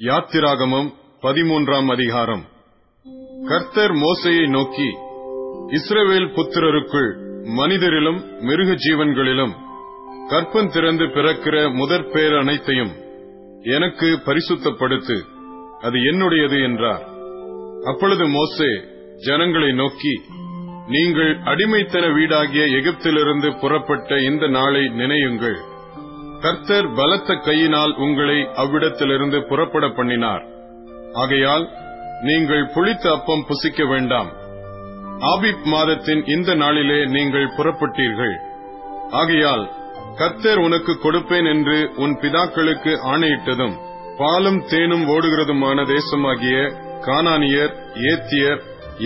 யாத்திராகமம் பதிமூன்றாம் அதிகாரம். கர்த்தர் மோசையை நோக்கி இஸ்ரவேல் புத்திரருக்குள் மனிதரிலும் மிருக ஜீவன்களிலும் கற்பன் திறந்து பிறக்கிற முதற் பேர் அனைத்தையும் எனக்கு பரிசுத்தப்படுத்து அது என்னுடையது என்றார். அப்பொழுது மோசே ஜனங்களை நோக்கி நீங்கள் அடிமைத்தன வீடாகிய எகிப்திலிருந்து புறப்பட்ட இந்த நாளை நினையுங்கள். கர்த்தர் பலத்த கையினால் உங்களை அவ்விடத்திலிருந்து புறப்பட பண்ணினார். ஆகையால் நீங்கள் புளித்த அப்பம் புசிக்க வேண்டாம். ஆபிப் மாதத்தின் இந்த நாளிலே நீங்கள் புறப்பட்டீர்கள். ஆகையால் கர்த்தர் உனக்கு கொடுப்பேன் என்று உன் பிதாக்களுக்கு ஆணையிட்டதும் பாலும் தேனும் ஓடுகிறதுமான தேசமாகிய கானானியர் ஏத்தியர்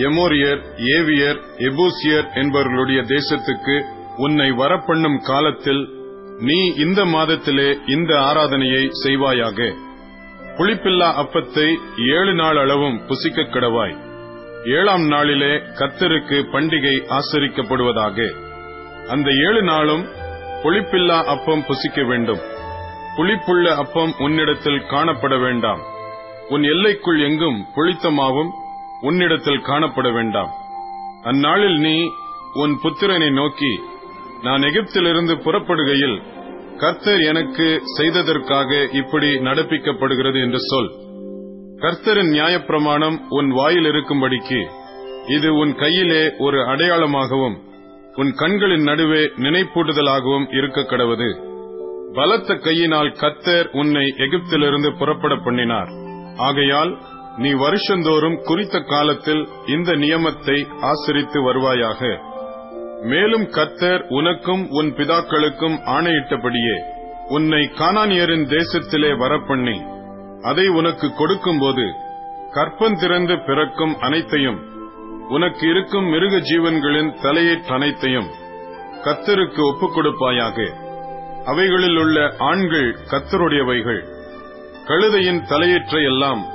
எமோரியர் ஏவியர் எபூசியர் என்பவர்களுடைய தேசத்துக்கு உன்னை வரப்பண்ணும் காலத்தில் நீ இந்த மாதத்திலே இந்த ஆராதனையை செய்வாயாக. புளிப்பில்லா அப்பத்தை ஏழு நாள் அளவும் புசிக்க கிடவாய். ஏழாம் நாளிலே கத்தருக்கு பண்டிகை ஆசரிக்கப்படுவதாக. அந்த ஏழு நாளும் புளிப்பில்லா அப்பம் புசிக்க வேண்டும். புளிப்புள்ள அப்பம் உன்னிடத்தில் காணப்பட வேண்டாம். உன் எல்லைக்குள் எங்கும் புளித்தமாவும் உன்னிடத்தில் காணப்பட வேண்டாம். அந்நாளில் நீ உன் புத்திரனை நோக்கி நான் எகிப்திலிருந்து புறப்படுகையில் கர்த்தர் எனக்கு செய்ததற்காக இப்படி நடப்பிக்கப்படுகிறது என்று சொல். கர்த்தரின் நியாயப்பிரமாணம் உன் வாயில் இருக்கும்படிக்கு இது உன் கையிலே ஒரு அடையாளமாகவும் உன் கண்களின் நடுவே நினைப்பூட்டுதலாகவும் இருக்க கடவது. பலத்த கையினால் கர்த்தர் உன்னை எகிப்திலிருந்து புறப்பட பண்ணினார். ஆகையால் நீ வருஷந்தோறும் குறித்த காலத்தில் இந்த நியமத்தை ஆசரித்து வருவாயாக. மேலும் கத்தர் உனக்கும் உன் பிதாக்களுக்கும் ஆணையிட்டபடியே உன்னை கானானியரின் தேசத்திலே வரப்பண்ணி அதை உனக்கு கொடுக்கும்போது கற்பந்திறந்து பிறக்கும் அனைத்தையும் உனக்கு இருக்கும் மிருக ஜீவன்களின் தலையீற்றனைத்தையும் கத்தருக்கு ஒப்புக் கொடுப்பாயாக. அவைகளில் உள்ள ஆண்கள் கத்தருடையவைகள் கழுதையின் தலையீற்றை எல்லாம்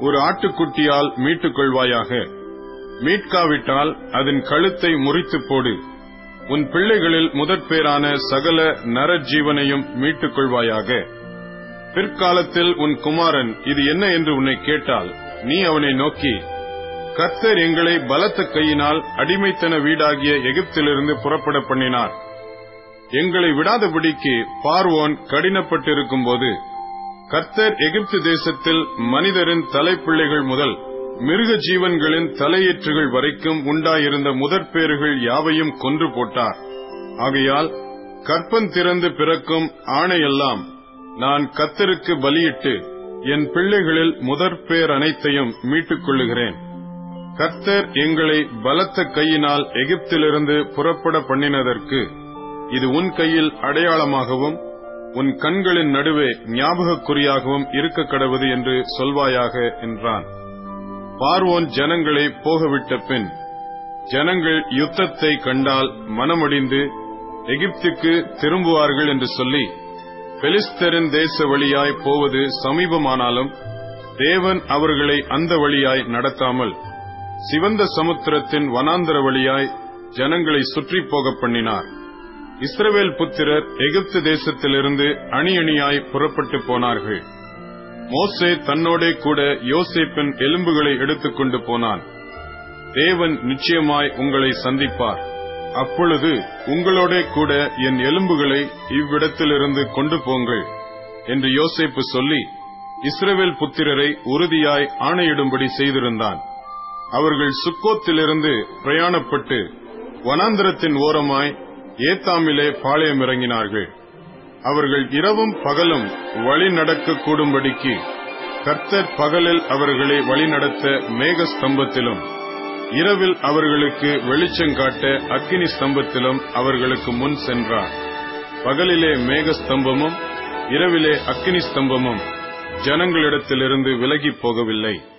ஒரு ஆட்டுக்குட்டியால் மீட்டுக் கொள்வாயாக மீட்காவிட்டால் அதன் கழுத்தை முறித்துப் போடு. உன் பிள்ளைகளில் முதற்பேரான சகல நரஜீவனையும் மீட்டுக் கொள்வாயாக பிற்காலத்தில் உன் குமாரன் இது என்ன என்று உன்னை கேட்டால் நீ அவனை நோக்கி கர்த்தர் எங்களை பலத்த கையினால் அடிமைத்தன வீடாகிய எகிப்திலிருந்து புறப்பட பண்ணினார். எங்களை விடாதபடிக்கு பார்வோன் கடினப்பட்டிருக்கும் போது கர்த்தர் எகிப்து தேசத்தில் மனிதரின் தலைப்பிள்ளைகள் முதல் மிருக ஜீவன்களின் தலையீற்றுகள் வரைக்கும் உண்டாயிருந்த முதற்பேறுகள் யாவையும் கொன்று போட்டார். ஆகையால் கற்பன் திறந்து பிறக்கும் ஆணையெல்லாம் நான் கத்தருக்கு பலியிட்டு என் பிள்ளைகளில் முதற்பேர் அனைத்தையும் மீட்டுக் கொள்ளுகிறேன். கர்த்தர் எங்களை பலத்த கையினால் எகிப்திலிருந்து புறப்பட பண்ணினதற்கு இது உன் கையில் அடையாளமாகவும் உன் கண்களின் நடுவே ஞாபகக்குறியாகவும் இருக்க கடவுது என்று சொல்வாயாக என்றான். பார்வோன் ஜனங்களை போகவிட்ட பின் ஜனங்கள் யுத்தத்தை கண்டால் மனமடிந்து எகிப்துக்கு திரும்புவார்கள் என்று சொல்லி பெலிஸ்தரின் தேச வழியாய் போவது சமீபமானாலும் தேவன் அவர்களை அந்த வழியாய் நடத்தாமல் சிவந்த சமுத்திரத்தின் வனாந்தர வழியாய் ஜனங்களை சுற்றி போக பண்ணினார். இஸ்ரவேல் புத்திரர் எகிப்து தேசத்திலிருந்து அணி அணியாய் புறப்பட்டு போனார்கள். மோசே தன்னோடே கூட யோசேப்பின் எலும்புகளை எடுத்துக்கொண்டு போனான். தேவன் நிச்சயமாய் உங்களை சந்திப்பார். அப்பொழுது உங்களோட கூட என் எலும்புகளை இவ்விடத்திலிருந்து கொண்டு போங்கள் என்று யோசேப்பு சொல்லி இஸ்ரவேல் புத்திரரை உறுதியாய் ஆணையிடும்படி செய்திருந்தான். அவர்கள் சுக்கோத்திலிருந்து பிரயாணப்பட்டு வனாந்திரத்தின் ஓரமாய் ஏத்தாமிலே பாளையம் இறங்கினார்கள் அவர்கள் இரவும் பகலும் வழி நடக்க கூடும்படிக்கு கர்த்தர் பகலில் அவர்களை வழிநடத்த மேக ஸ்தம்பத்திலும் இரவில் அவர்களுக்கு வெளிச்சம் காட்ட அக்கினி ஸ்தம்பத்திலும் அவர்களுக்கு முன் சென்றார். பகலிலே மேக ஸ்தம்பமும் இரவிலே அக்கினி ஸ்தம்பமும் ஜனங்களிடத்திலிருந்து விலகி போகவில்லை.